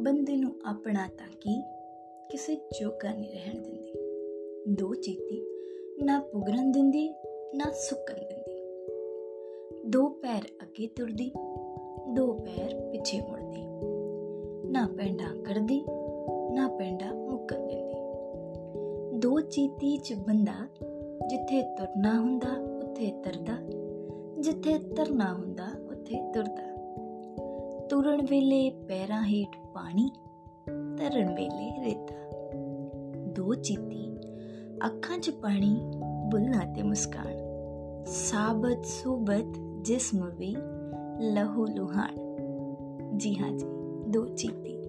ਬੰਦੇ ਨੂੰ ਆਪਣਾ ਤਾਂ ਕੀ? ਕਿਸੇ ਜੋਗਾ ਨਹੀਂ ਰਹਿਣ ਦਿੰਦੀ। ਦੋ ਚੀਤੀ ਨਾ ਪੁਗਰਨ ਦਿੰਦੀ, ਨਾ ਸੁੱਕਣ ਦਿੰਦੀ। ਦੋ ਪੈਰ ਅੱਗੇ ਤੁਰਦੀ, ਦੋ ਪੈਰ ਪਿੱਛੇ ਮੁੜਦੀ। ਨਾ ਪੈਂਡਾ ਕਰਦੀ, ਨਾ ਪੈਂਡਾ ਮੁੱਕਣ ਦਿੰਦੀ। ਦੋ ਚੀਤੀ ਚ ਬੰਦਾ ਜਿੱਥੇ ਤੁਰਨਾ ਹੁੰਦਾ, ਉੱਥੇ ਤਰਦਾ। ਜਿੱਥੇ ਤਰਨਾ ਹੁੰਦਾ, ਉੱਥੇ ਤੁਰਦਾ। ਤੁਰਨ ਵੇਲੇ ਪੈਰਾਂ ਹੇਠ ਪਾਣੀ ਤਰਨ ਵੇਲੇ ਰੇਤਾ। ਦੋ ਚੀਤੀ, ਅੱਖਾਂ 'ਚ ਪਾਣੀ, ਬੁੱਲਾਂ ਤੇ ਮੁਸਕਾਨ। ਸਾਬਤ ਸੁਬਤ ਜਿਸਮ ਵੀ ਲਹੂ ਲੁਹਾਨ ਜੀ ਹਾਂ ਜੀ, ਦੋ ਚੀਤੀ।